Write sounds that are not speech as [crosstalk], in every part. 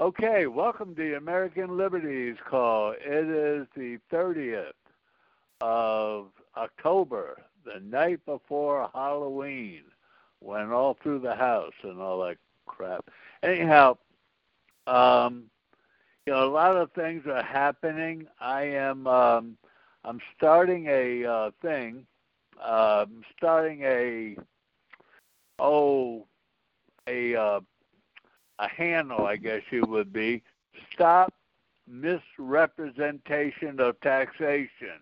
Okay, welcome to American Liberties Call. It is the 30th of October, the night before Halloween. Went all through the house and all that crap. Anyhow, um, you know, a lot of things are happening. I am, um, I'm starting a uh, thing. Uh, I'm starting a, oh, a uh, a handle, I guess you would be, stop misrepresentation of taxation.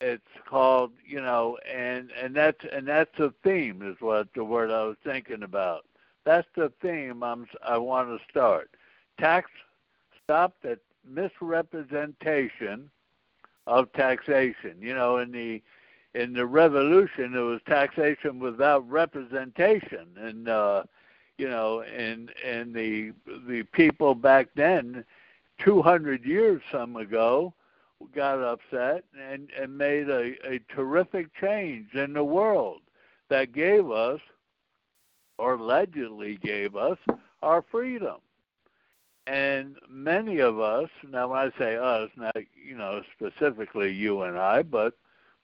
It's called, you know, and and that's and that's a theme is what the word I was thinking about. That's the theme I'm I want to start. Tax stop the misrepresentation of taxation. You know, in the in the revolution, it was taxation without representation, and uh, you know, and and the the people back then, 200 years some ago, got upset and and made a, a terrific change in the world that gave us, or allegedly gave us, our freedom. And many of us, now when I say us, not you know specifically you and I, but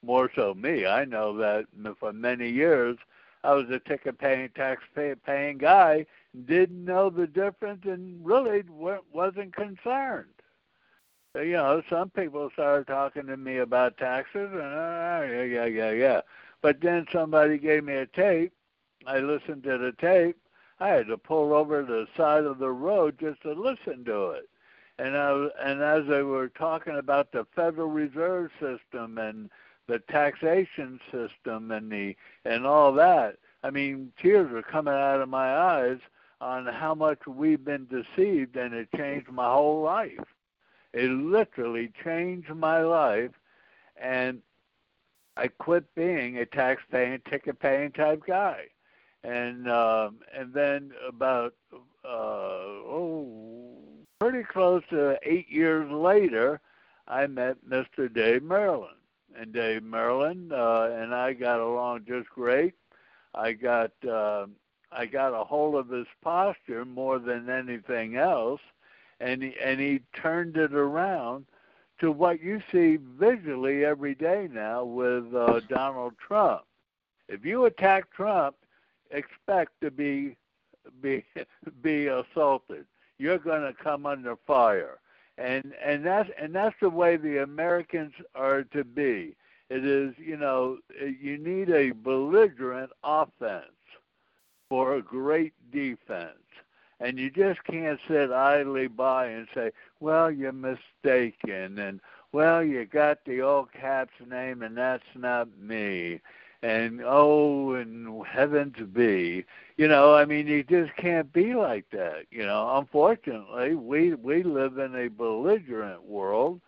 more so me, I know that for many years I was a ticket paying, tax paying guy, didn't know the difference, and really wasn't concerned. You know, some people started talking to me about taxes, and uh, yeah, yeah, yeah, yeah. But then somebody gave me a tape. I listened to the tape. I had to pull over to the side of the road just to listen to it. And I and as they were talking about the Federal Reserve System and the taxation system and the and all that. I mean, tears are coming out of my eyes on how much we've been deceived, and it changed my whole life. It literally changed my life, and I quit being a tax-paying, ticket-paying type guy. And um, and then about uh, oh, pretty close to eight years later, I met Mr. Dave Merlin and Dave Merlin, uh, and I got along just great. I got uh, I got a hold of his posture more than anything else, and he, and he turned it around to what you see visually every day now with uh, Donald Trump. If you attack Trump, expect to be be [laughs] be assaulted. You're going to come under fire and and that's and that's the way the Americans are to be. It is, you know, eh, you need a belligerent offense for a great defense. And you just can't sit idly by and say, well, you're mistaken, and well, you got the all caps name, and that's not me and oh and heaven to be. You know i mean you just can't be like that you know. Unfortunately we we live in a belligerent world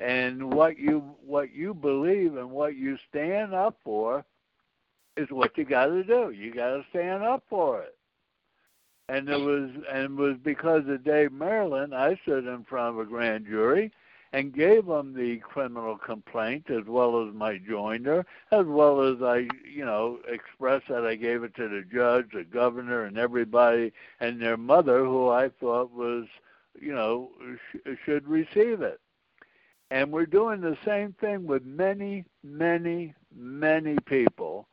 and what you what you believe and what you stand up for is what you got to do. You got to stand up for it. And it was and it was because of Dave Merlin I stood in front of a grand jury and gave them the criminal complaint as well as my joinder, as well as I, you know, expressed that I gave it to the judge, the governor, and everybody, and their mother, who I thought was, you know, sh- should receive it. And we're doing the same thing with many, many, many people.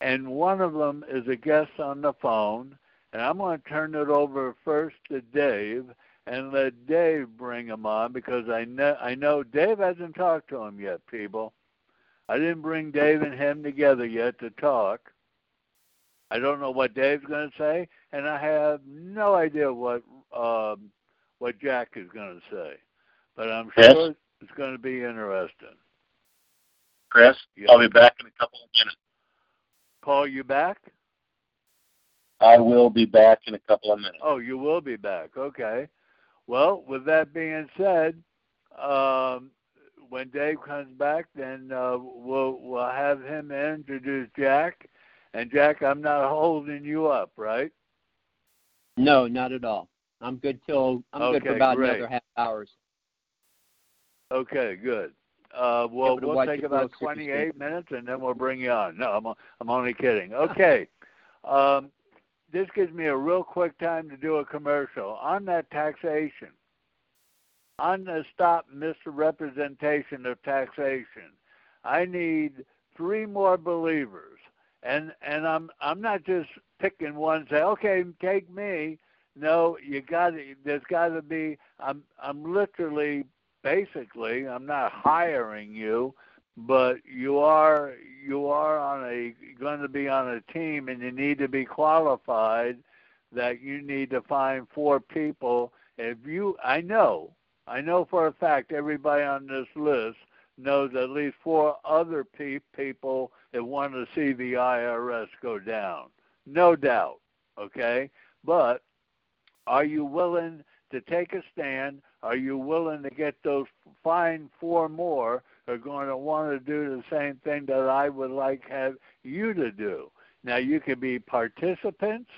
And one of them is a guest on the phone. And I'm going to turn it over first to Dave and let Dave bring him on because I know I know Dave hasn't talked to him yet, people. I didn't bring Dave and him together yet to talk. I don't know what Dave's going to say, and I have no idea what um, what Jack is going to say. But I'm sure Chris? it's going to be interesting. Chris, Yeah. I'll be back in a couple of minutes. Call you back? I will be back in a couple of minutes. Oh, you will be back. Okay. Well, with that being said, um, when Dave comes back, then uh, we'll we'll have him introduce Jack. And Jack, I'm not holding you up, right? No, not at all. I'm good till I'm good for about great. another half hours. Okay, good. Uh, well, we'll take about 28 minutes, and then we'll bring you on. No, I'm I'm only kidding. Okay. Um, this gives me a real quick time to do a commercial on that taxation, on the stop misrepresentation of taxation. I need three more believers, and and I'm I'm not just picking one. Say, okay, take me. No, you got to. There's got to be. I'm I'm literally, basically, I'm not hiring you but you are you are on a going to be on a team and you need to be qualified that you need to find four people. If you i know i know for a fact everybody on this list knows at least four other pe- people that want to see the irs go down. No doubt okay? But are you willing to take a stand? Are you willing to get those find four more are going to want to do the same thing that I would like have you to do. Now you can be participants,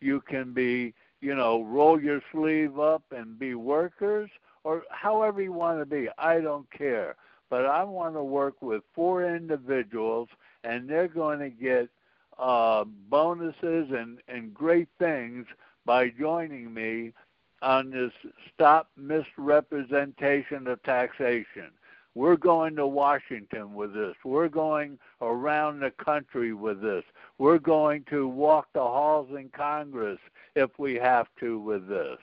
you can be, you know, roll your sleeve up and be workers or however you want to be. I don't care. But I want to work with four individuals and they're going to get uh, bonuses and, and great things by joining me on this stop misrepresentation of taxation. We're going to Washington with this. We're going around the country with this. We're going to walk the halls in Congress if we have to with this.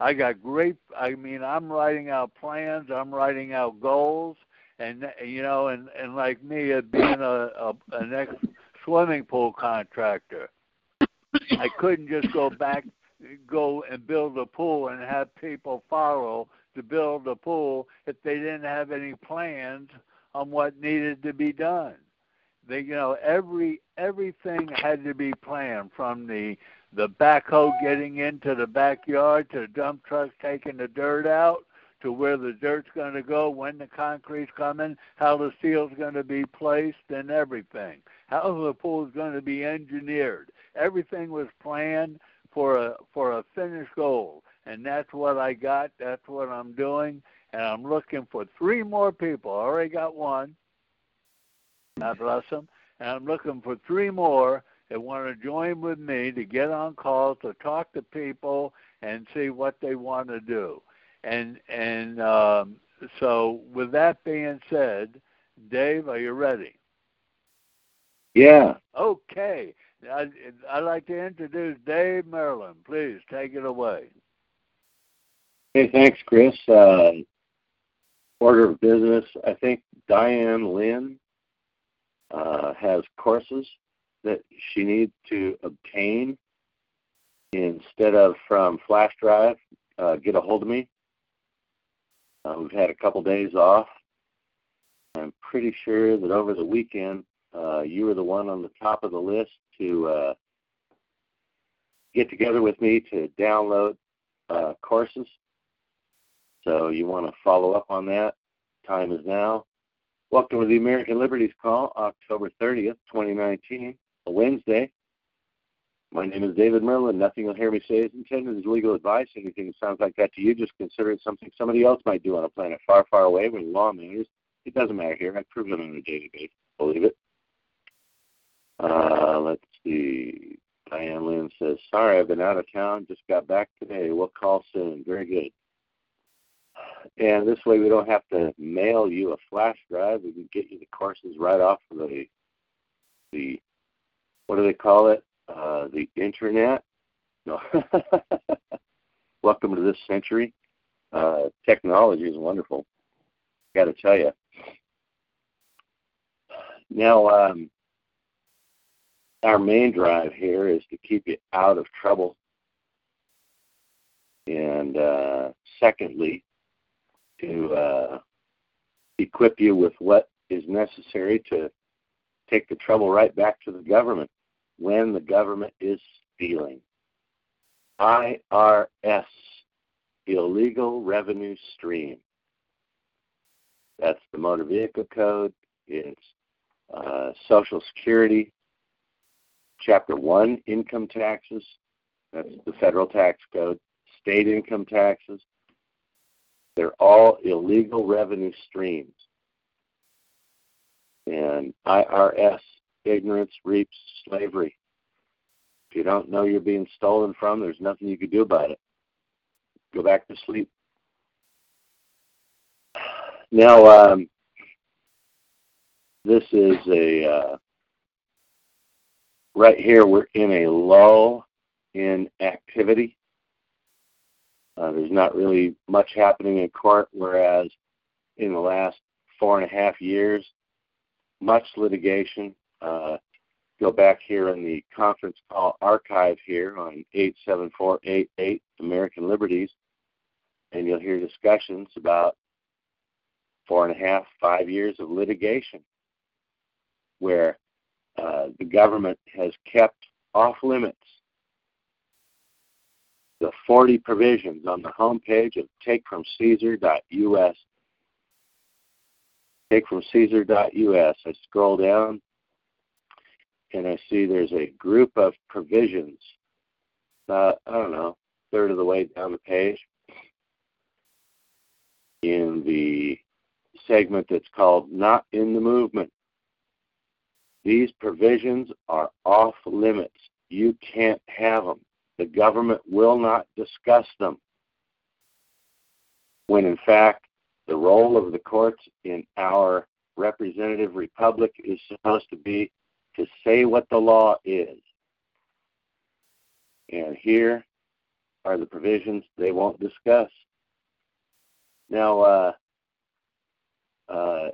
I got great I mean I'm writing out plans, I'm writing out goals and you know and and like me being a, a an ex swimming pool contractor I couldn't just go back go and build a pool and have people follow to build a pool if they didn't have any plans on what needed to be done. They, you know, every everything had to be planned from the the backhoe getting into the backyard to the dump trucks taking the dirt out to where the dirt's going to go, when the concrete's coming, how the steel's going to be placed, and everything. How the pool's going to be engineered. Everything was planned for a for a finished goal and that's what I got. That's what I'm doing, and I'm looking for three more people. I already got one. God bless them. And I'm looking for three more that want to join with me to get on calls to talk to people and see what they want to do. And and um, so, with that being said, Dave, are you ready? Yeah. Okay. I'd, I'd like to introduce Dave Merlin. Please take it away. Hey, thanks, Chris. Uh, order of business. I think Diane Lynn uh, has courses that she needs to obtain instead of from flash drive. Uh, get a hold of me. Uh, we've had a couple days off. I'm pretty sure that over the weekend uh, you were the one on the top of the list to uh, get together with me to download uh, courses. So you want to follow up on that. Time is now. Welcome to the American Liberties Call, October 30th, 2019, a Wednesday. My name is David Merlin. Nothing you'll hear me say is intended as legal advice. Anything that sounds like that to you, just consider it something somebody else might do on a planet far, far away where the law matters. It doesn't matter here. I prove it on a daily basis. Believe it. Uh, let's see. Diane Lynn says, Sorry, I've been out of town. Just got back today. We'll call soon. Very good and this way we don't have to mail you a flash drive. We can get you the courses right off of the the what do they call it? Uh, the internet. No. [laughs] Welcome to this century. Uh, technology is wonderful. Got to tell you. Now, um, our main drive here is to keep you out of trouble. And uh, secondly, to uh, equip you with what is necessary to take the trouble right back to the government when the government is stealing. IRS, illegal revenue stream. That's the motor vehicle code. It's uh, Social Security, Chapter 1, income taxes. That's the federal tax code. State income taxes, they're all illegal revenue streams. And IRS, ignorance reaps slavery. If you don't know you're being stolen from, there's nothing you can do about it. Go back to sleep. Now, um, this is a uh, right here. We're in a lull in activity. Uh, there's not really much happening in court, whereas in the last four and a half years, much litigation. Uh, go back here in the conference call archive here on 87488 American Liberties, and you'll hear discussions about four and a half, five years of litigation where uh, the government has kept off limits the 40 provisions on the homepage of takefromcaesar.us. Takefromcaesar.us. I scroll down and I see there's a group of provisions. Uh, I don't know, third of the way down the page in the segment that's called Not in the Movement. These provisions are off limits. You can't have them. The government will not discuss them. When in fact, the role of the courts in our representative republic is supposed to be to say what the law is. And here are the provisions they won't discuss. Now, uh, uh,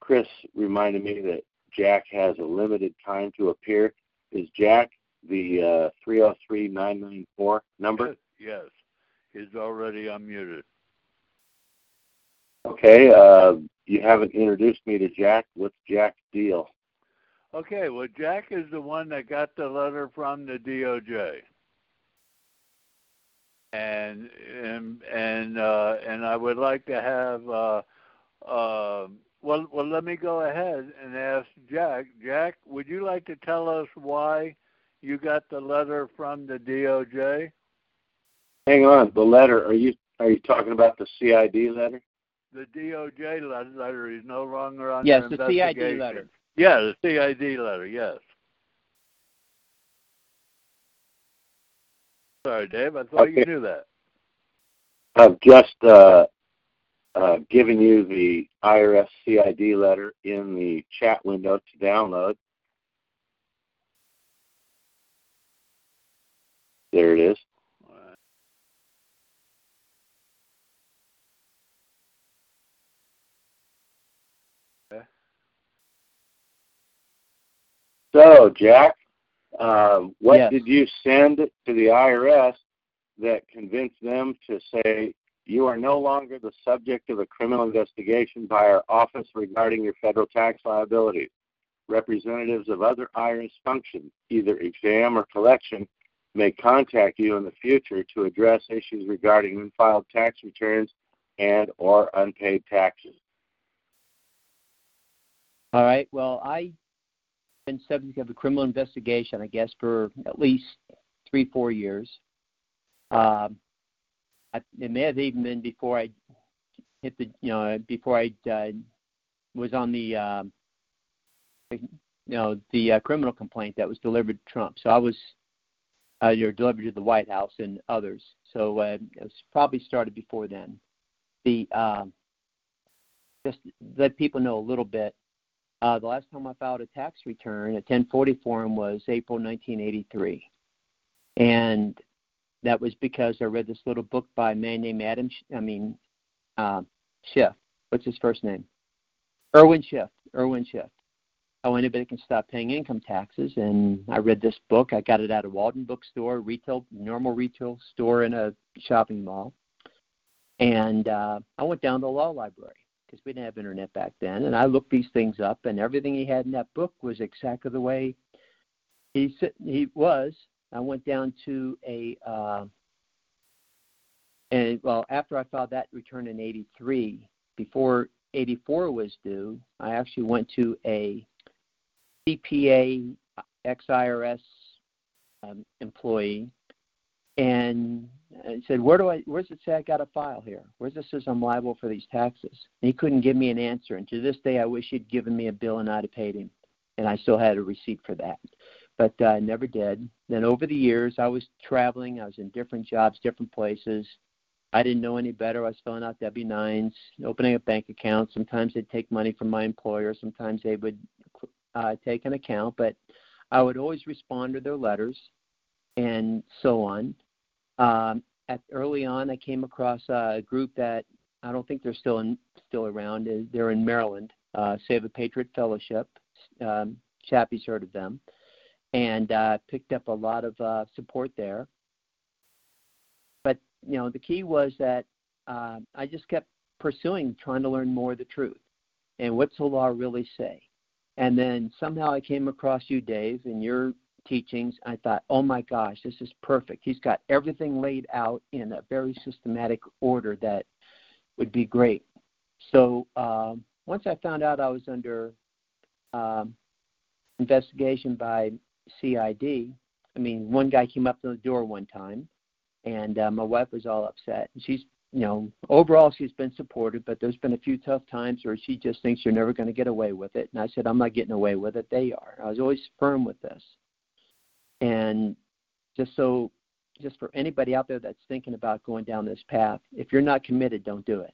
Chris reminded me that Jack has a limited time to appear. Is Jack the uh, 303 number? Yes, he's already unmuted. Okay, uh, you haven't introduced me to Jack. What's Jack's deal? Okay, well, Jack is the one that got the letter from the DOJ, and and and uh, and I would like to have uh, uh, well, well, let me go ahead and ask Jack. Jack, would you like to tell us why you got the letter from the DOJ? Hang on, the letter. Are you are you talking about the CID letter? The DOJ letter is no longer on. Yes, the CID letter. Yeah, the CID letter. Yes. Sorry, Dave. I thought okay. you knew that. I've just uh, uh, given you the IRS CID letter in the chat window to download. There it is. So, Jack, uh, what yes. did you send to the IRS that convinced them to say you are no longer the subject of a criminal investigation by our office regarding your federal tax liabilities. Representatives of other IRS functions, either exam or collection, may contact you in the future to address issues regarding unfiled tax returns and or unpaid taxes. All right. Well, I've been subject of a criminal investigation, I guess, for at least three, four years. Um, I, it may have even been before I hit the, you know, before I uh, was on the, um, you know, the uh, criminal complaint that was delivered to Trump. So I was, uh, you're delivered to the White House and others. So uh, it was probably started before then. The uh, just let people know a little bit. Uh, the last time I filed a tax return, a 1040 form, was April 1983, and that was because I read this little book by a man named Adam. I mean, uh, Schiff. What's his first name? Irwin Schiff. Irwin Schiff. How anybody can stop paying income taxes, and I read this book. I got it at a Walden bookstore, retail, normal retail store in a shopping mall, and uh, I went down to the law library because we didn't have internet back then, and I looked these things up, and everything he had in that book was exactly the way he he was. I went down to a, uh, and well, after I filed that return in '83, before '84 was due, I actually went to a CPA ex-IRS um, employee and I said, "Where do I? Where's it say I got a file here? Where's it says I'm liable for these taxes?" And he couldn't give me an answer. And to this day, I wish he'd given me a bill and I'd have paid him, and I still had a receipt for that. but uh, never did. Then over the years, I was traveling. I was in different jobs, different places. I didn't know any better. I was filling out W-9s, opening up bank accounts. Sometimes they'd take money from my employer. Sometimes they would uh, take an account, but I would always respond to their letters and so on. Um, at early on, I came across a group that I don't think they're still in, still around. They're in Maryland, uh, Save a Patriot Fellowship. Um, Chappie's heard of them, and uh, picked up a lot of uh, support there. But you know, the key was that uh, I just kept pursuing, trying to learn more of the truth, and what's the law really say. And then somehow I came across you, Dave, and your teachings. I thought, oh my gosh, this is perfect. He's got everything laid out in a very systematic order that would be great. So um, once I found out I was under um, investigation by CID, I mean, one guy came up to the door one time, and uh, my wife was all upset. And she's, you know, overall she's been supportive, but there's been a few tough times where she just thinks you're never going to get away with it. And I said, I'm not getting away with it. They are. I was always firm with this. And just so, just for anybody out there that's thinking about going down this path, if you're not committed, don't do it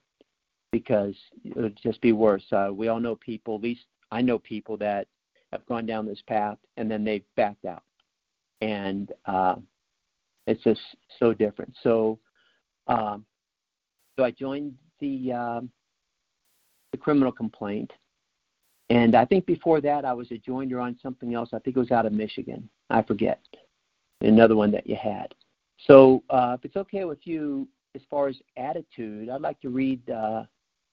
because it would just be worse. Uh, we all know people, at least I know people that have gone down this path and then they've backed out. And uh, it's just so different. So, um, so I joined the um, the criminal complaint, and I think before that I was a joiner on something else. I think it was out of Michigan. I forget another one that you had. So, uh, if it's okay with you, as far as attitude, I'd like to read uh,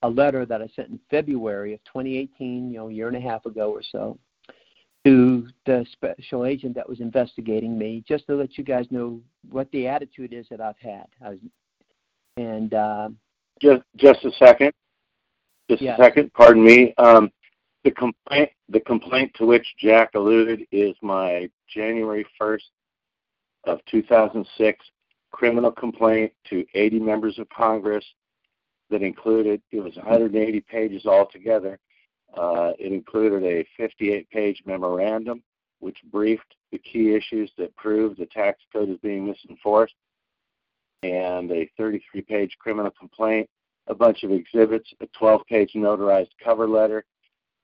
a letter that I sent in February of 2018, you know, a year and a half ago or so, to the special agent that was investigating me, just to let you guys know what the attitude is that I've had. Was, and uh, just just a second, just yes. a second. Pardon me. Um, the complaint the complaint to which Jack alluded is my January 1st of 2006 criminal complaint to 80 members of Congress that included it was 180 pages altogether uh, it included a 58 page memorandum which briefed the key issues that proved the tax code is being misenforced, and a 33 page criminal complaint, a bunch of exhibits, a 12 page notarized cover letter,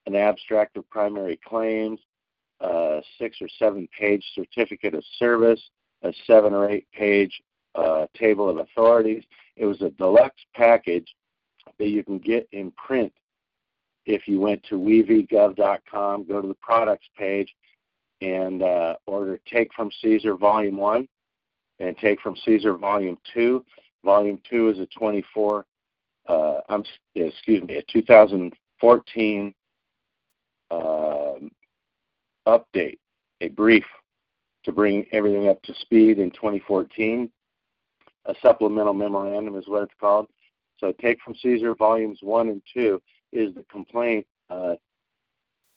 an abstract of primary claims, a six or seven page certificate of service, a seven or eight page uh, table of authorities. It was a deluxe package that you can get in print if you went to wevgov.com, go to the products page, and uh, order Take from Caesar Volume 1 and Take from Caesar Volume 2. Volume 2 is a 24, uh, I'm, excuse me, a 2014 uh, update, a brief to bring everything up to speed in 2014. A supplemental memorandum is what it's called. So Take from Caesar Volumes 1 and 2 is the complaint uh,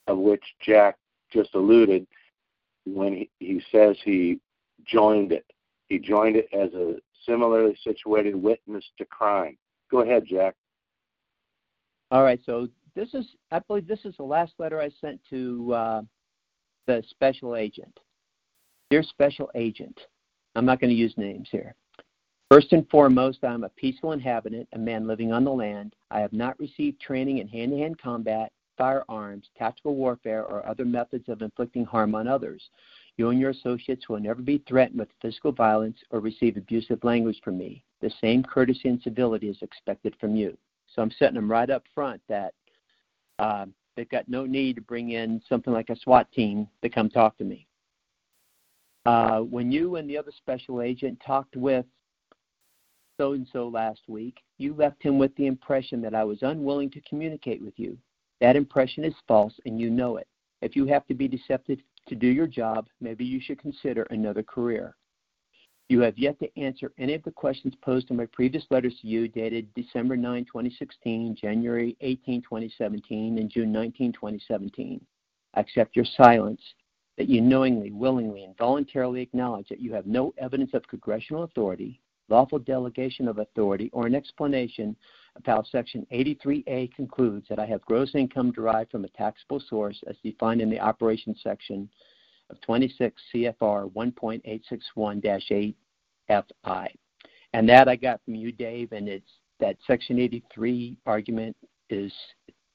of which Jack just alluded when he, he says he joined it. He joined it as a similarly situated witness to crime. Go ahead, Jack. All right. So this is, I believe, this is the last letter I sent to uh, the special agent. Dear special agent, I'm not going to use names here. First and foremost, I am a peaceful inhabitant, a man living on the land. I have not received training in hand to hand combat, firearms, tactical warfare, or other methods of inflicting harm on others. You and your associates will never be threatened with physical violence or receive abusive language from me. The same courtesy and civility is expected from you. So I'm setting them right up front that uh, they've got no need to bring in something like a SWAT team to come talk to me. Uh, when you and the other special agent talked with so and so last week, you left him with the impression that I was unwilling to communicate with you. That impression is false, and you know it. If you have to be deceptive to do your job, maybe you should consider another career. You have yet to answer any of the questions posed in my previous letters to you dated December 9, 2016, January 18, 2017, and June 19, 2017. I accept your silence that you knowingly, willingly, and voluntarily acknowledge that you have no evidence of congressional authority lawful delegation of authority, or an explanation of Section 83A concludes that I have gross income derived from a taxable source as defined in the operations section of 26 CFR 1.861-8FI. And that I got from you, Dave, and it's that Section 83 argument is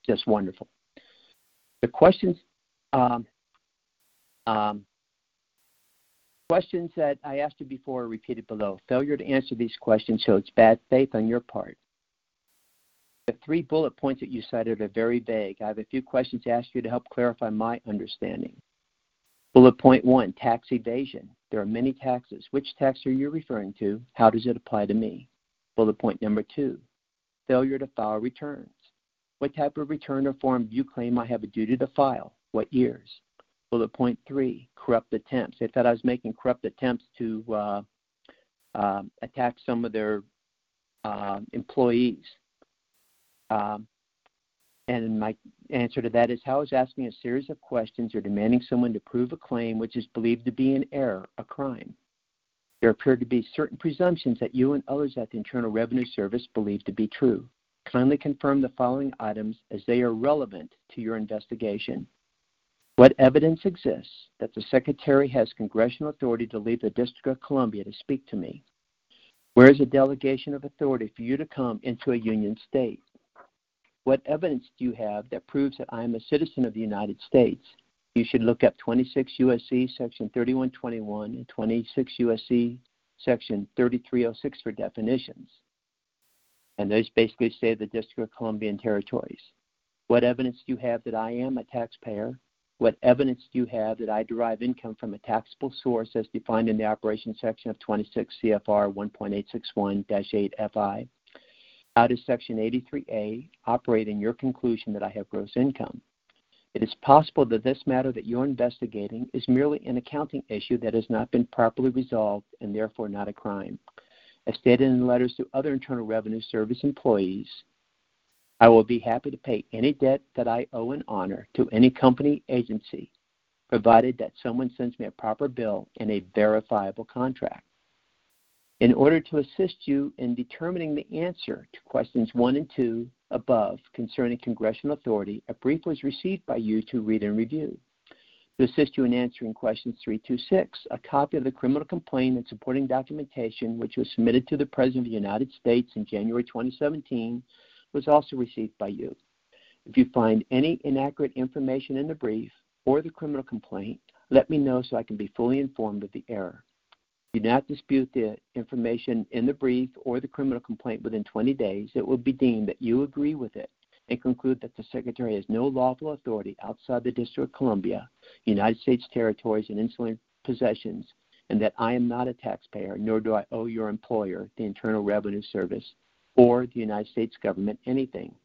just wonderful. The questions, um, um, questions that I asked you before are repeated below. Failure to answer these questions shows bad faith on your part. The three bullet points that you cited are very vague. I have a few questions to ask you to help clarify my understanding. Bullet point one tax evasion. There are many taxes. Which tax are you referring to? How does it apply to me? Bullet point number two failure to file returns. What type of return or form do you claim I have a duty to file? What years? Bullet point three corrupt attempts. They thought I was making corrupt attempts to uh, uh, attack some of their uh, employees. Um, and my answer to that is how is asking a series of questions or demanding someone to prove a claim which is believed to be an error a crime? There appear to be certain presumptions that you and others at the Internal Revenue Service believe to be true. Kindly confirm the following items as they are relevant to your investigation. What evidence exists that the Secretary has congressional authority to leave the District of Columbia to speak to me? Where is a delegation of authority for you to come into a union state? What evidence do you have that proves that I am a citizen of the United States? You should look up 26 U.S.C. Section 3121 and 26 U.S.C. Section 3306 for definitions. And those basically say the District of Columbia and Territories. What evidence do you have that I am a taxpayer? What evidence do you have that I derive income from a taxable source as defined in the operation section of 26 CFR 1.861-8FI? How does Section 83A operate in your conclusion that I have gross income? It is possible that this matter that you're investigating is merely an accounting issue that has not been properly resolved and therefore not a crime. As stated in letters to other Internal Revenue Service employees, I will be happy to pay any debt that I owe in honor to any company agency, provided that someone sends me a proper bill and a verifiable contract. In order to assist you in determining the answer to questions 1 and 2 above concerning congressional authority, a brief was received by you to read and review. To assist you in answering questions 3 to 6, a copy of the criminal complaint and supporting documentation, which was submitted to the President of the United States in January 2017, was also received by you. If you find any inaccurate information in the brief or the criminal complaint, let me know so I can be fully informed of the error do not dispute the information in the brief or the criminal complaint within 20 days, it will be deemed that you agree with it and conclude that the Secretary has no lawful authority outside the District of Columbia, United States territories, and insular possessions, and that I am not a taxpayer, nor do I owe your employer, the Internal Revenue Service, or the United States government anything.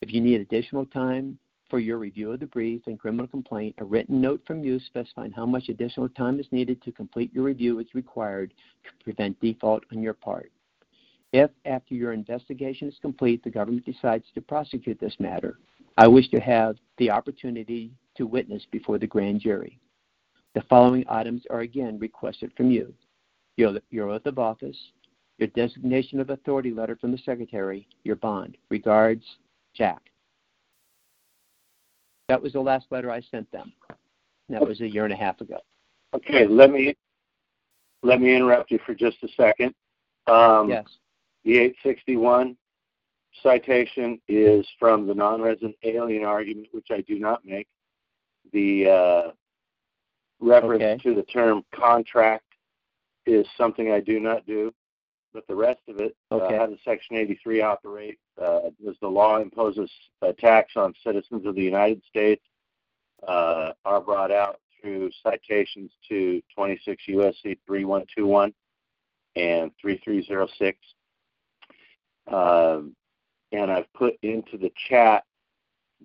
If you need additional time for your review of the brief and criminal complaint, a written note from you specifying how much additional time is needed to complete your review is required to prevent default on your part. If, after your investigation is complete, the government decides to prosecute this matter, I wish to have the opportunity to witness before the grand jury. The following items are again requested from you your, your oath of office, your designation of authority letter from the Secretary, your bond. Regards, Jack. That was the last letter I sent them. That was a year and a half ago. Okay, let me let me interrupt you for just a second. Um, yes. The 861 citation is from the non-resident alien argument, which I do not make. The uh, reference okay. to the term contract is something I do not do but the rest of it, uh, okay. uh, how does Section 83 operate? Uh, does the law imposes a tax on citizens of the United States? Uh, are brought out through citations to 26 USC 3121 and 3306. Um, and I've put into the chat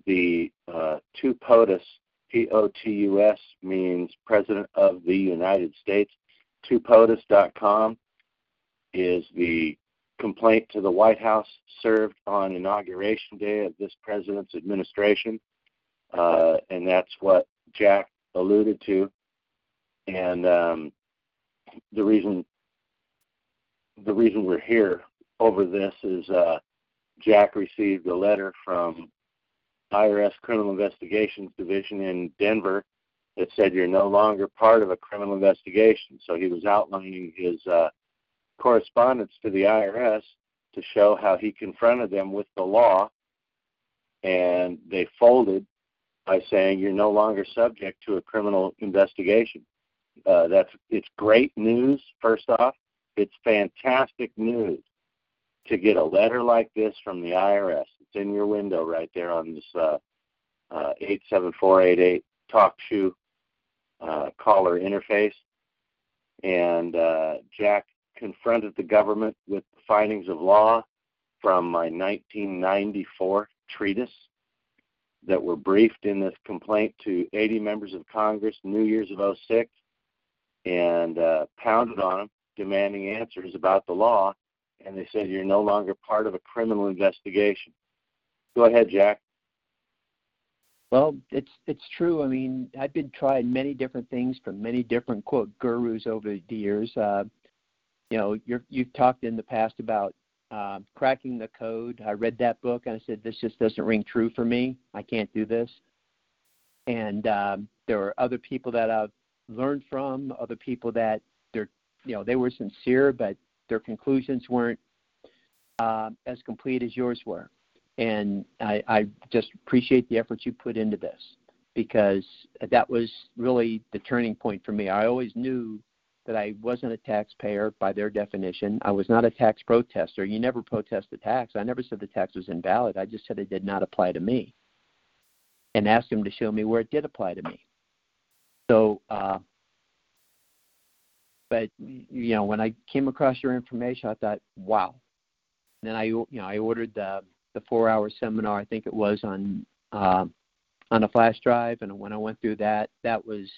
the uh, two POTUS, P-O-T-U-S means President of the United States, twopotus.com is the complaint to the White House served on inauguration day of this president's administration, uh, and that's what Jack alluded to. And um, the reason the reason we're here over this is uh, Jack received a letter from IRS Criminal Investigations Division in Denver that said you're no longer part of a criminal investigation. So he was outlining his uh, correspondence to the IRS to show how he confronted them with the law, and they folded by saying you're no longer subject to a criminal investigation. Uh, that's it's great news. First off, it's fantastic news to get a letter like this from the IRS. It's in your window right there on this uh, uh, 87488 TalkShoe uh, caller interface. And uh, Jack confronted the government with the findings of law from my 1994 treatise that were briefed in this complaint to 80 members of Congress, New Year's of 06, and uh, pounded on them, demanding answers about the law. And they said, You're no longer part of a criminal investigation. Go ahead, Jack. Well, it's it's true. I mean, I've been trying many different things from many different quote gurus over the years. Uh, you know, you're, you've talked in the past about uh, cracking the code. I read that book and I said, this just doesn't ring true for me. I can't do this. And um, there are other people that I've learned from, other people that they're, you know, they were sincere, but their conclusions weren't uh, as complete as yours were and I, I just appreciate the effort you put into this because that was really the turning point for me. I always knew that I wasn't a taxpayer by their definition. I was not a tax protester. You never protest the tax. I never said the tax was invalid. I just said it did not apply to me and asked them to show me where it did apply to me. So, uh, but you know, when I came across your information, I thought, wow. And then I, you know, I ordered the the four hour seminar I think it was on uh, on a flash drive, and when I went through that, that was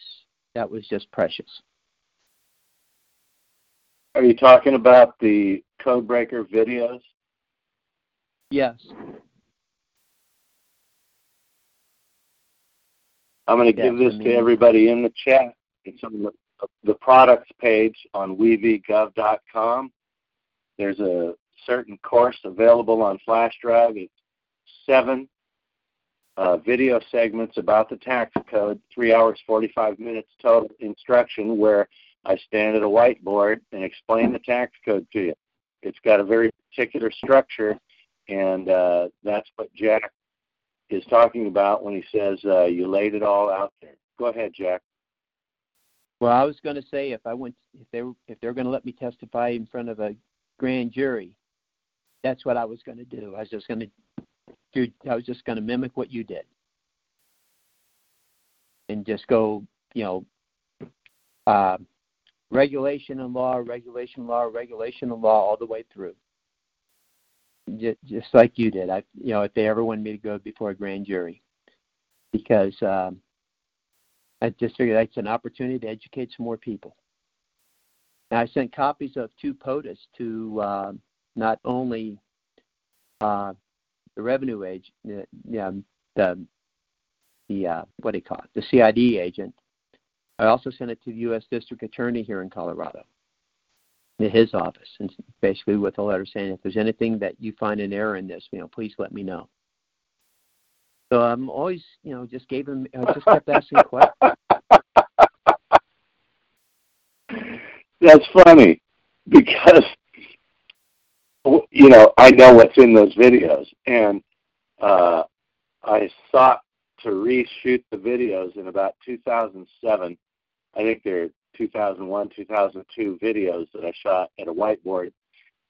that was just precious. Are you talking about the Codebreaker videos? Yes. I'm going to give this to everybody in the chat. It's on the, the products page on wevgov.com. There's a certain course available on flash drive. It's seven uh, video segments about the tax code, three hours, 45 minutes total instruction, where I stand at a whiteboard and explain the tax code to you. It's got a very particular structure, and uh, that's what Jack is talking about when he says uh, you laid it all out there. Go ahead, Jack. Well, I was going to say if I went, if they were, if they're going to let me testify in front of a grand jury, that's what I was going to do. I was just going to do. I was just going to mimic what you did, and just go, you know, uh, regulation and law, regulation law, regulation and law all the way through. Just, just like you did. I, you know, if they ever wanted me to go before a grand jury, because um, I just figured that's an opportunity to educate some more people. And I sent copies of two POTUS to um, not only uh, the revenue agent, yeah, the the uh, what do you call it, the CID agent. I also sent it to the U.S. District Attorney here in Colorado, to his office, and basically with a letter saying if there's anything that you find an error in this, you know, please let me know. So I'm always, you know, just gave him, I just kept asking questions. That's funny because you know, I know what's in those videos, and uh, I sought to reshoot the videos in about 2007. I think they're 2001, 2002 videos that I shot at a whiteboard.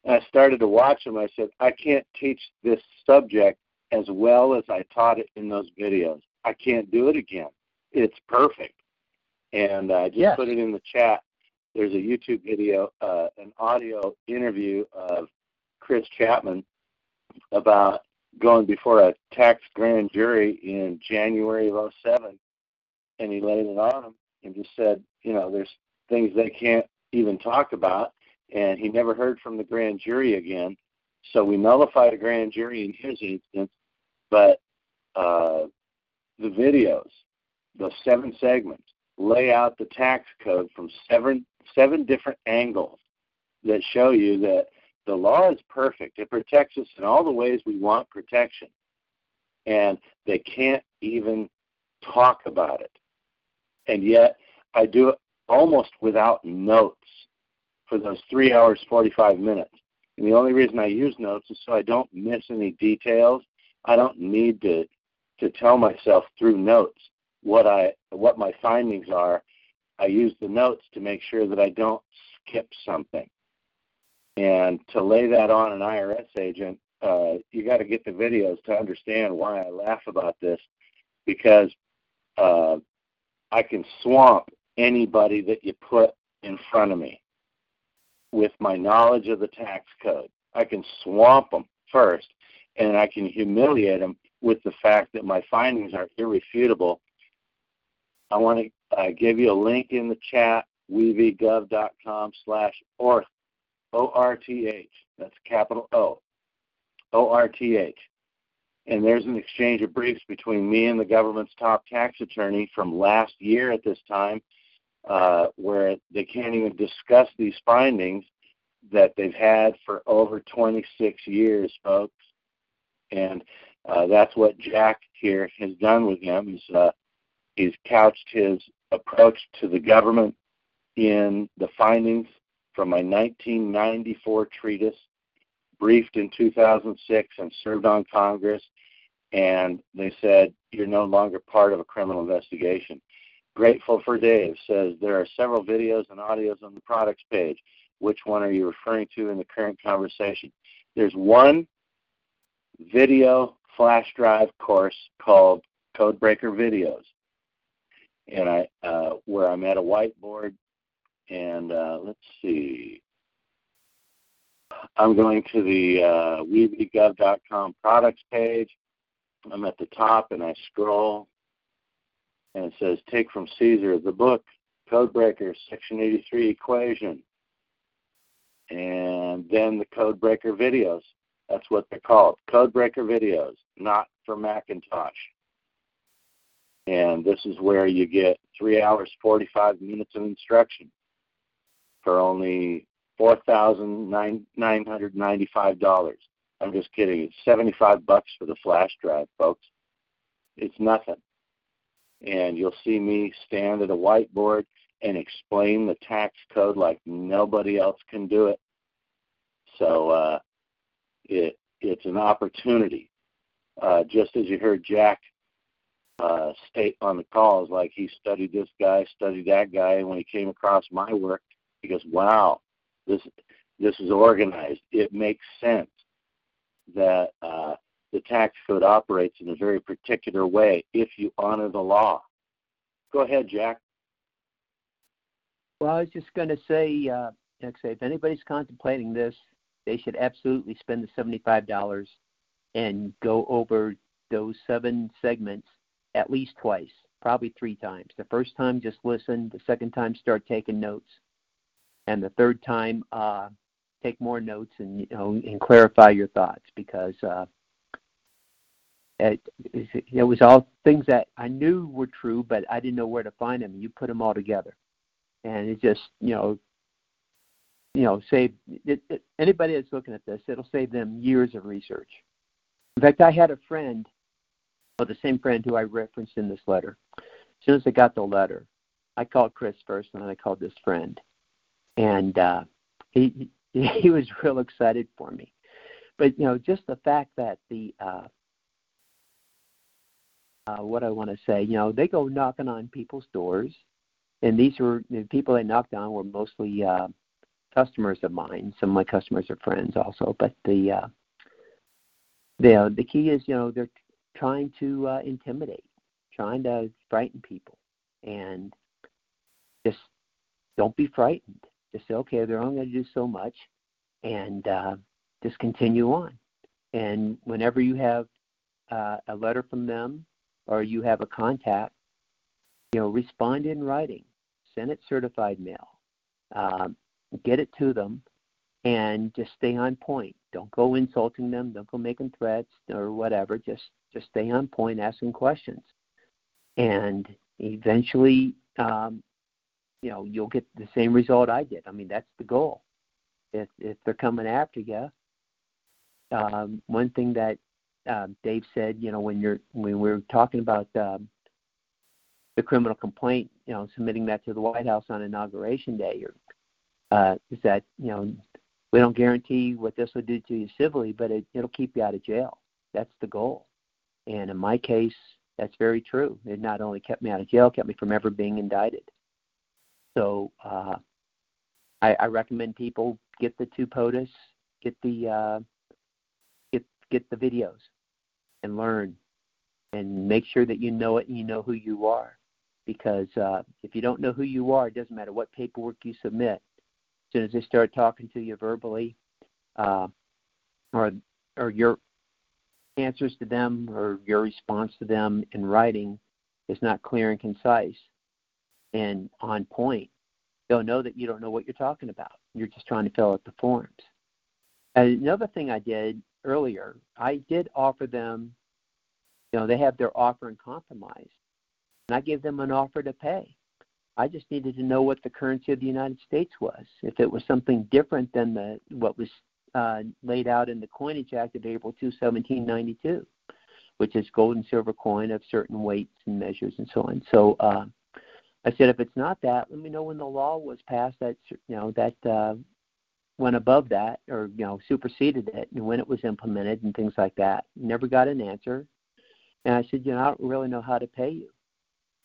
And I started to watch them. I said, I can't teach this subject as well as I taught it in those videos. I can't do it again. It's perfect. And I just yes. put it in the chat. There's a YouTube video, uh, an audio interview of Chris Chapman about going before a tax grand jury in January of 07, and he laid it on him and just said, you know, there's things they can't even talk about, and he never heard from the grand jury again. So we nullified a grand jury in his instance, but uh, the videos, the seven segments, lay out the tax code from seven seven different angles that show you that the law is perfect. It protects us in all the ways we want protection. And they can't even talk about it. And yet I do it almost without notes for those three hours, 45 minutes. And the only reason I use notes is so I don't miss any details. I don't need to to tell myself through notes what I what my findings are. I use the notes to make sure that I don't skip something. And to lay that on an IRS agent, uh, you got to get the videos to understand why I laugh about this, because uh, I can swamp anybody that you put in front of me with my knowledge of the tax code. I can swamp them first, and I can humiliate them with the fact that my findings are irrefutable. I want to uh, give you a link in the chat, WeVGov.com slash ORTH, O-R-T-H. That's capital O, O-R-T-H. And there's an exchange of briefs between me and the government's top tax attorney from last year at this time uh, where they can't even discuss these findings that they've had for over 26 years, folks. And uh, that's what Jack here has done with him. Is uh, he's couched his approach to the government in the findings from my 1994 treatise, briefed in 2006 and served on Congress. And they said, You're no longer part of a criminal investigation. Grateful for Dave says there are several videos and audios on the products page. Which one are you referring to in the current conversation? There's one video flash drive course called Codebreaker Videos, and I uh, where I'm at a whiteboard, and uh, let's see. I'm going to the uh, products page. I'm at the top, and I scroll and it says take from Caesar the book Codebreaker Section 83 equation, and then the Codebreaker videos. That's what they're called, Codebreaker videos, not for Macintosh. And this is where you get three hours, 45 minutes of instruction for only $4,995. I'm just kidding. It's 75 bucks for the flash drive, folks. It's nothing and you'll see me stand at a whiteboard and explain the tax code like nobody else can do it. So uh, it it's an opportunity. Uh, just as you heard Jack uh, state on the calls, like he studied this guy, studied that guy, and when he came across my work, he goes, "Wow, this this is organized. It makes sense that uh, the tax code operates in a very particular way if you honor the law. Go ahead, Jack. Well, I was just going to say, uh, if anybody's contemplating this, they should absolutely spend the seventy-five dollars and go over those seven segments at least twice, probably three times. The first time, just listen. The second time, start taking notes, and the third time, uh, take more notes and you know and clarify your thoughts because uh, it, it was all things that I knew were true, but I didn't know where to find them. You put them all together, and it just you know, you know, save it, it, anybody that's looking at this. It'll save them years of research. In fact, I had a friend, well, the same friend who I referenced in this letter. As soon as I got the letter, I called Chris first, and then I called this friend, and uh, he [laughs] he was real excited for me. But you know, just the fact that the uh, uh, what I want to say. You know, they go knocking on people's doors, and these were the people they knocked on were mostly uh, customers of mine. Some of my customers are friends also, but the uh, the the key is you know they're trying to uh, intimidate, trying to frighten people, and just don't be frightened. Just say, okay, they're only going to do so much, and uh, just continue on. And whenever you have uh, a letter from them or you have a contact, you know, respond in writing, send it certified mail, um, get it to them, and just stay on point. Don't go insulting them. Don't go making threats or whatever. Just just stay on point, asking questions, and eventually, um, you know, you'll get the same result I did. I mean, that's the goal. If if they're coming after you, um, one thing that uh, Dave said, you know, when you're when we're talking about um, the criminal complaint you know, submitting that to the White House on inauguration day, or uh, is that you know, we don't guarantee what this will do to you civilly, but it, it'll keep you out of jail. That's the goal. And in my case, that's very true. It not only kept me out of jail, kept me from ever being indicted. So uh, I, I recommend people get the two POTUS, get the uh, get get the videos, and learn, and make sure that you know it and you know who you are. Because uh, if you don't know who you are, it doesn't matter what paperwork you submit. As soon as they start talking to you verbally, uh, or or your answers to them or your response to them in writing is not clear and concise and on point, they'll know that you don't know what you're talking about. You're just trying to fill out the forms. And another thing I did earlier, I did offer them, you know, they have their offer and compromise. And I gave them an offer to pay. I just needed to know what the currency of the United States was. If it was something different than the what was uh, laid out in the Coinage Act of April 2, 1792, which is gold and silver coin of certain weights and measures and so on. So uh, I said, if it's not that, let me know when the law was passed that you know that uh, went above that or you know superseded it and when it was implemented and things like that. Never got an answer, and I said, you know, I don't really know how to pay you,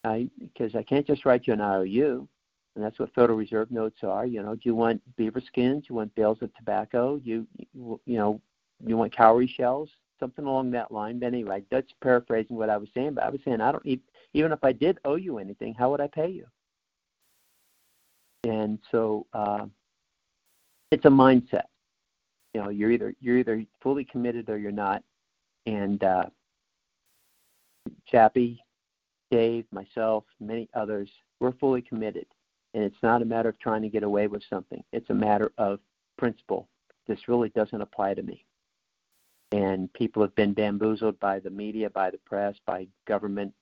I because I can't just write you an IOU, and that's what Federal Reserve notes are. You know, do you want beaver skins? Do you want bales of tobacco? You you know, you want cowrie shells? Something along that line. But anyway, that's paraphrasing what I was saying. But I was saying I don't need even if I did owe you anything, how would I pay you? And so uh, it's a mindset. You know, you're either you're either fully committed or you're not. And uh, Chappie, Dave, myself, many others, we're fully committed. And it's not a matter of trying to get away with something. It's a matter of principle. This really doesn't apply to me. And people have been bamboozled by the media, by the press, by government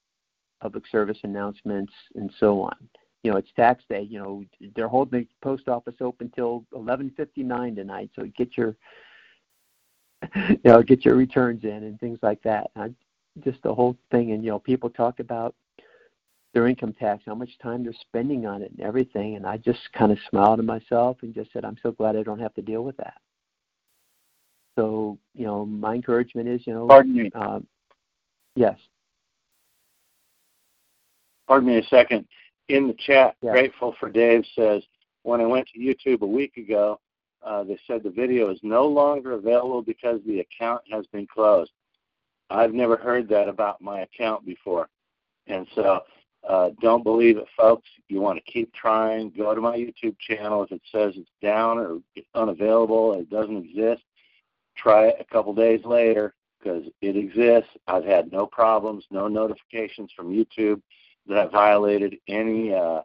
public service announcements, and so on. You know, it's tax day. You know, they're holding the post office open till 11:59 tonight, so get your [laughs] you know get your returns in and things like that. I, just the whole thing, and you know, people talk about their income tax, how much time they're spending on it, and everything. And I just kind of smiled to myself and just said, I'm so glad I don't have to deal with that. So, you know, my encouragement is, you know, pardon me. Uh, yes pardon me a second. In the chat, yeah. Grateful for Dave says, when I went to YouTube a week ago, uh, they said the video is no longer available because the account has been closed. I've never heard that about my account before. And so uh, don't believe it, folks. You want to keep trying. Go to my YouTube channel. If it says it's down or unavailable, it doesn't exist, try it a couple days later because it exists. I've had no problems, no notifications from YouTube that violated any uh,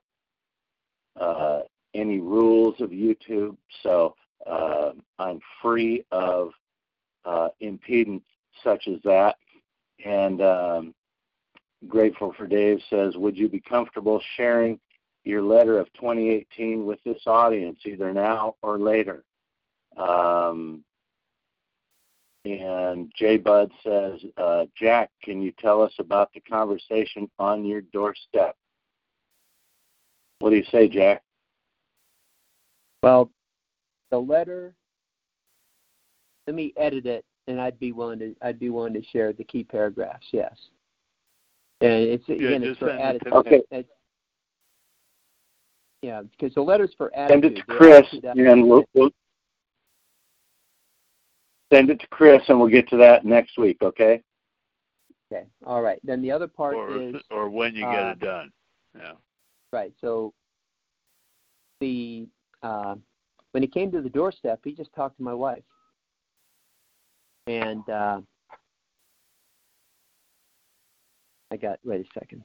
uh, any rules of YouTube. So uh, I'm free of uh, impedance such as that. And um, grateful for Dave says, would you be comfortable sharing your letter of 2018 with this audience, either now or later? Um, and Jay Bud says, uh, Jack, can you tell us about the conversation on your doorstep? What do you say, Jack? Well, the letter. Let me edit it, and I'd be willing to. I'd be willing to share the key paragraphs. Yes. And it's yeah, again, it's for attitude. Okay. It's, yeah, because the letter's for attitude. Send it to Chris, and we'll, we'll send it to Chris, and we'll get to that next week. Okay. Okay. All right. Then the other part or, is or when you get uh, it done. Yeah. Right. So the uh, when he came to the doorstep, he just talked to my wife, and uh, I got. Wait a second.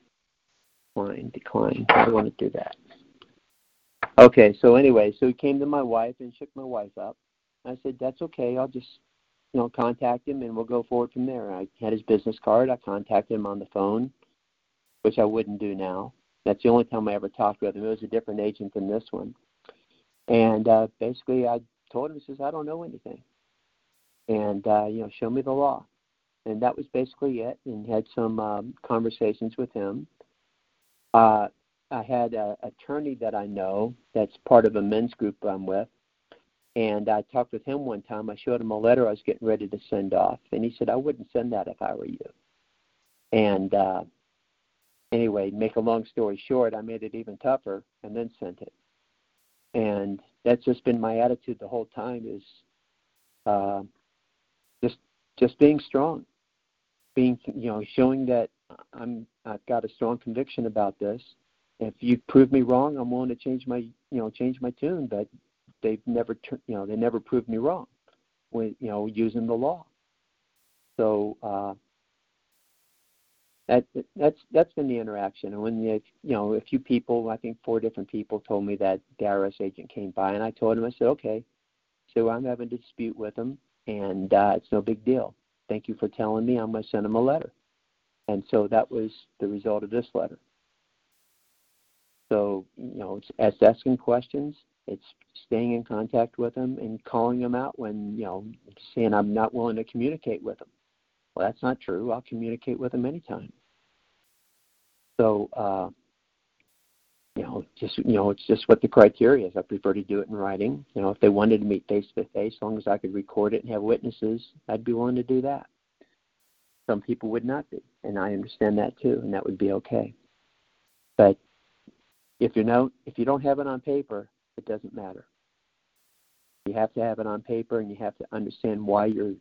Decline. Decline. I don't want to do that. Okay. So anyway, so he came to my wife and shook my wife up. I said, "That's okay. I'll just you know, contact him and we'll go forward from there. I had his business card. I contacted him on the phone, which I wouldn't do now. That's the only time I ever talked with him. It was a different agent than this one. And uh, basically, I told him, he says, I don't know anything. And, uh, you know, show me the law. And that was basically it. And had some um, conversations with him. Uh, I had a attorney that I know that's part of a men's group I'm with, and I talked with him one time. I showed him a letter I was getting ready to send off, and he said I wouldn't send that if I were you. And uh, anyway, make a long story short, I made it even tougher and then sent it. And that's just been my attitude the whole time is uh, just just being strong, being you know showing that I'm I've got a strong conviction about this. If you prove me wrong, I'm willing to change my you know change my tune. But they've never you know they never proved me wrong with you know using the law. So uh, that that's that's been the interaction. And when the, you know a few people, I think four different people, told me that the IRS agent came by, and I told him, I said, okay, so I'm having a dispute with him, and uh, it's no big deal. Thank you for telling me. I'm going to send him a letter. And so that was the result of this letter. So you know, it's, it's asking questions. It's staying in contact with them and calling them out when you know saying I'm not willing to communicate with them. Well, that's not true. I'll communicate with them anytime. So, uh, you know, just you know, it's just what the criteria is. I prefer to do it in writing. You know, if they wanted to meet face to face, as long as I could record it and have witnesses, I'd be willing to do that. Some people would not be, and I understand that too, and that would be okay. But if you know, if you don't have it on paper, it doesn't matter. You have to have it on paper, and you have to understand why you're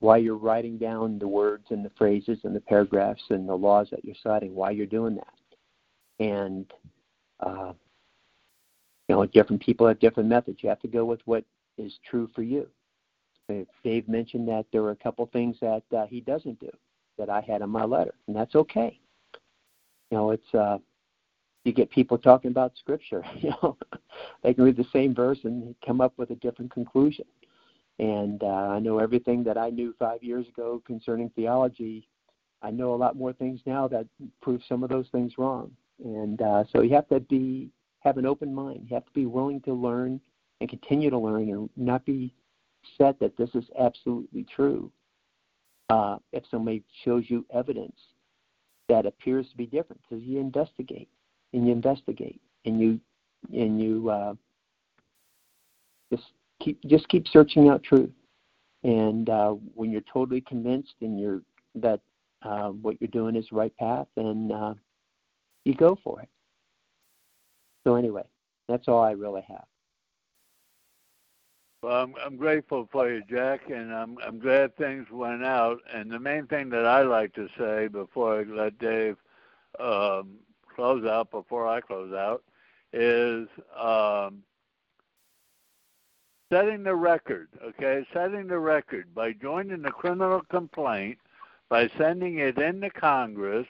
why you're writing down the words and the phrases and the paragraphs and the laws that you're citing, why you're doing that. And, uh, you know, different people have different methods. You have to go with what is true for you. Dave mentioned that there were a couple things that uh, he doesn't do that I had in my letter, and that's okay. You know, it's uh, you get people talking about scripture. [laughs] You know, they can read the same verse and come up with a different conclusion. And uh, I know everything that I knew five years ago concerning theology. I know a lot more things now that prove some of those things wrong. And uh, so you have to be have an open mind. You have to be willing to learn and continue to learn, and not be set that this is absolutely true. Uh, if somebody shows you evidence that appears to be different, because you investigate and you investigate and you and you uh, just keep just keep searching out truth. And uh, when you're totally convinced and you're that uh, what you're doing is the right path, and uh, you go for it. So anyway, that's all I really have. Well, I'm, I'm grateful for you, Jack, and I'm I'm glad things went out. And the main thing that I like to say before I let Dave um, close out, before I close out, is um, setting the record, okay, setting the record by joining the criminal complaint, by sending it into Congress,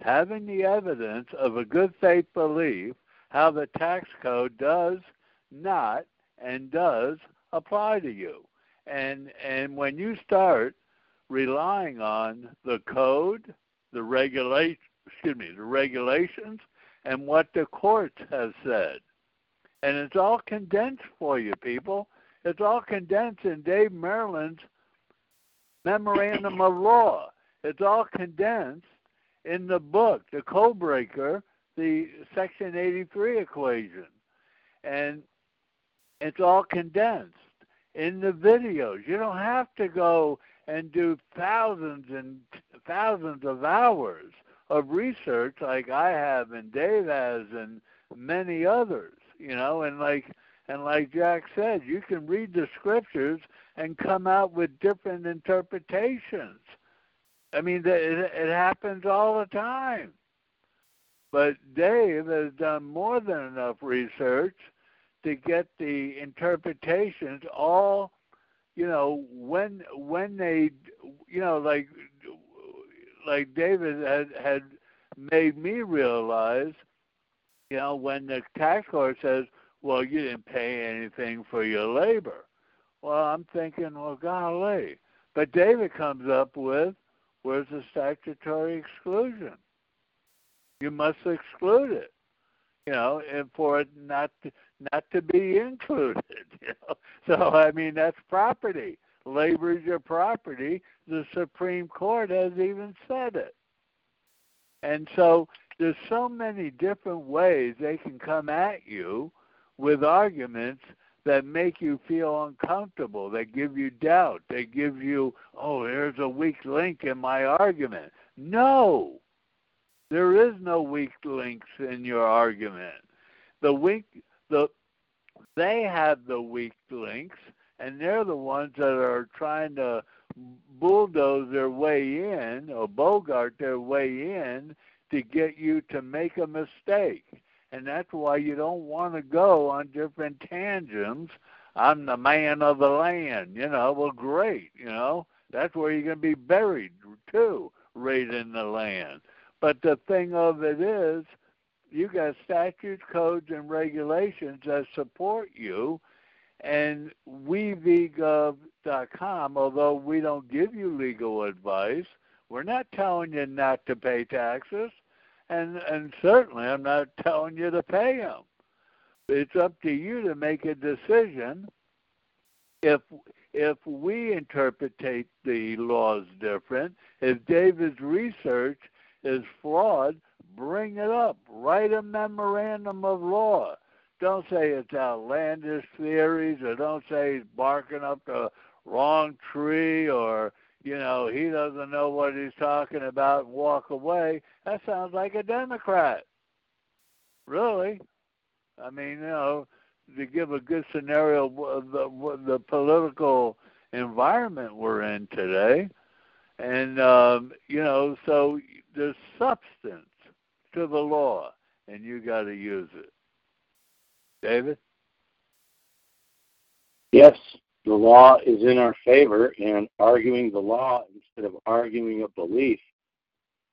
having the evidence of a good faith belief how the tax code does not and does apply to you. And and when you start relying on the code, the regulate excuse me, the regulations and what the courts have said. And it's all condensed for you people. It's all condensed in Dave Merlin's memorandum of law. It's all condensed in the book, The Codebreaker, the Section 83 equation. And it's all condensed in the videos. You don't have to go and do thousands and thousands of hours of research like I have and Dave has and many others, you know, and like and like Jack said, you can read the scriptures and come out with different interpretations. I mean, it, it happens all the time. But Dave has done more than enough research to get the interpretations all, you know, when when they, you know, like like David had had made me realize, you know, when the tax court says, well, you didn't pay anything for your labor. Well, I'm thinking, well, golly. But David comes up with, where's the statutory exclusion? You must exclude it, you know, and for it not to, not to be included. [laughs] You know? So I mean, that's property. Labor is your property. The Supreme Court has even said it. And so there's so many different ways they can come at you with arguments that make you feel uncomfortable, that give you doubt, they give you, oh, there's a weak link in my argument. No, there is no weak links in your argument. The weak, the they have the weak links, and they're the ones that are trying to bulldoze their way in or bogart their way in to get you to make a mistake. And that's why you don't want to go on different tangents. I'm the man of the land, you know. Well, great, you know. That's where you're going to be buried too, right in the land. But the thing of it is, you got statutes, codes, and regulations that support you. And WeVGov.com, although we don't give you legal advice, we're not telling you not to pay taxes, and and certainly I'm not telling you to pay them. It's up to you to make a decision. If if we interpretate the laws different, if David's research is flawed, bring it up. Write a memorandum of law. Don't say it's outlandish theories, or don't say he's barking up the wrong tree, or you know, he doesn't know what he's talking about and walk away, that sounds like a Democrat. Really. I mean, you know, to give a good scenario of the, the political environment we're in today. And, um, you know, so there's substance to the law, and you got to use it. David? Yes, the law is in our favor, and arguing the law instead of arguing a belief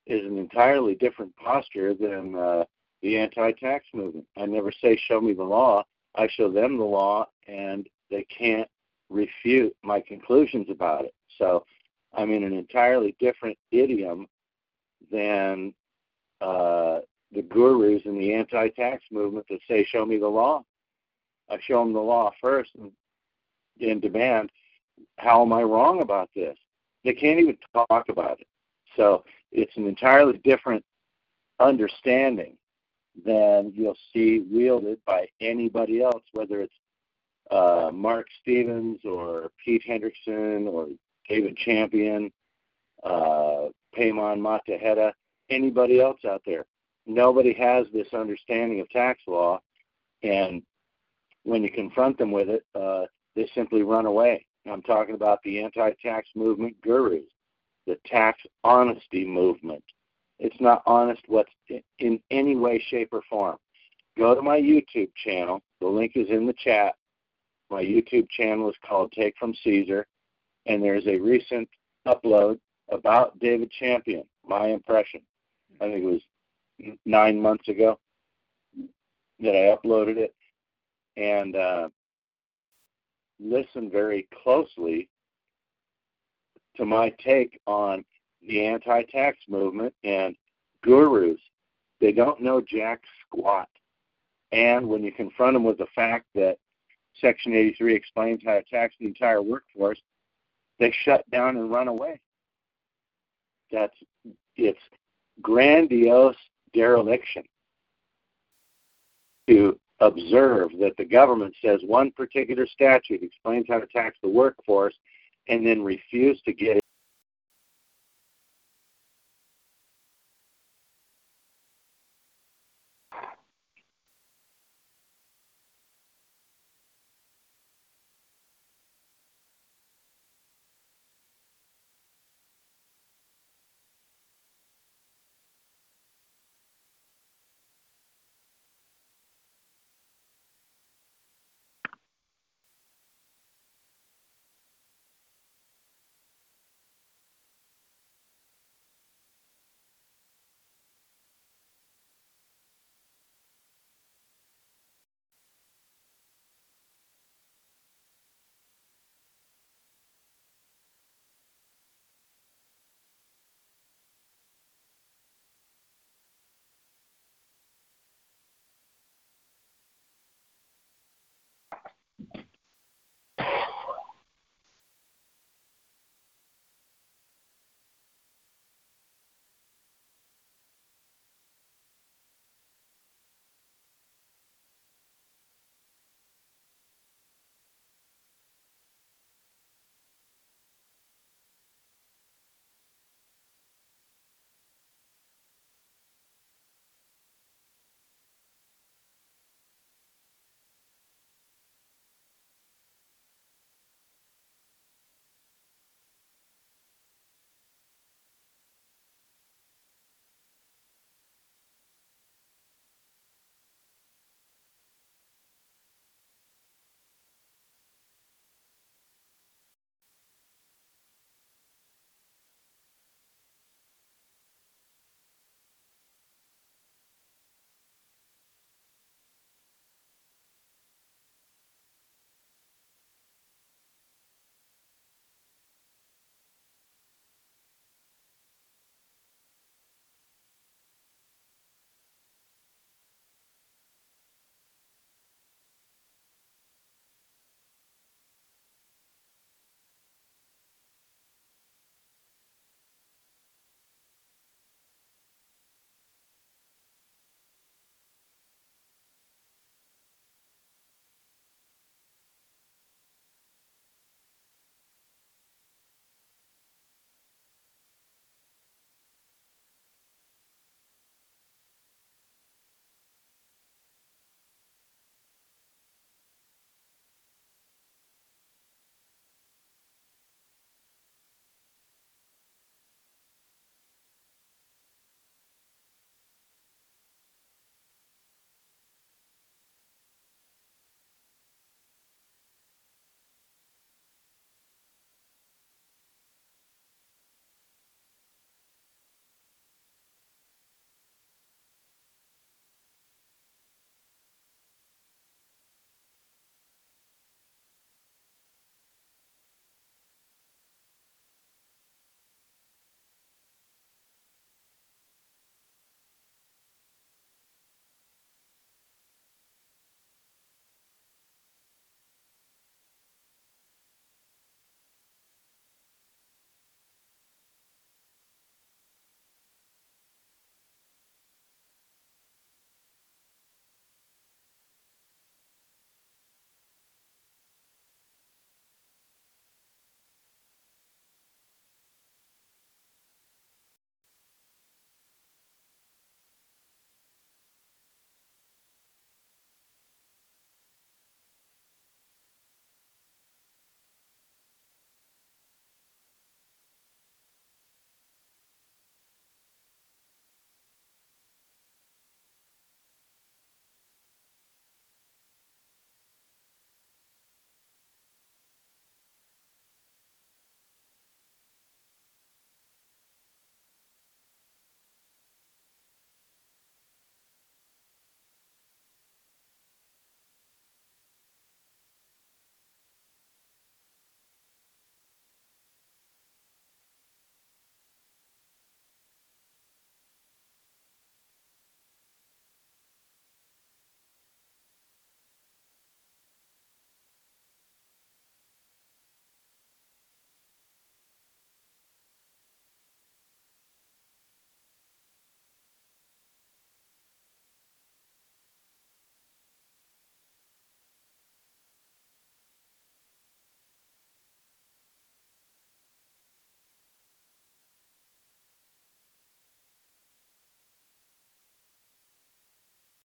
is an entirely different posture than uh, the anti-tax movement. I never say, "Show me the law." I show them the law, and they can't refute my conclusions about it. So, I'm in an entirely different idiom than uh, the gurus in the anti-tax movement that say, "Show me the law." I show them the law first, and in demand, how am I wrong about this? They can't even talk about it. So it's an entirely different understanding than you'll see wielded by anybody else, whether it's uh, Mark Stevens or Pete Hendrickson or David Champion, uh, Peymon Mottahedeh, anybody else out there. Nobody has this understanding of tax law, and when you confront them with it, uh, they simply run away. I'm talking about the anti tax movement gurus, the tax honesty movement. It's not honest what's in any way, shape, or form. Go to my YouTube channel. The link is in the chat. My YouTube channel is called Take from Caesar, and there's a recent upload about David Champion, my impression. I think it was nine months ago that I uploaded it. And uh, listen very closely to my take on the anti tax movement and gurus. They don't know jack squat. And when you confront them with the fact that Section 83 explains how to tax the entire workforce, they shut down and run away. That's it's grandiose dereliction to observe that the government says one particular statute explains how to tax the workforce and then refuse to get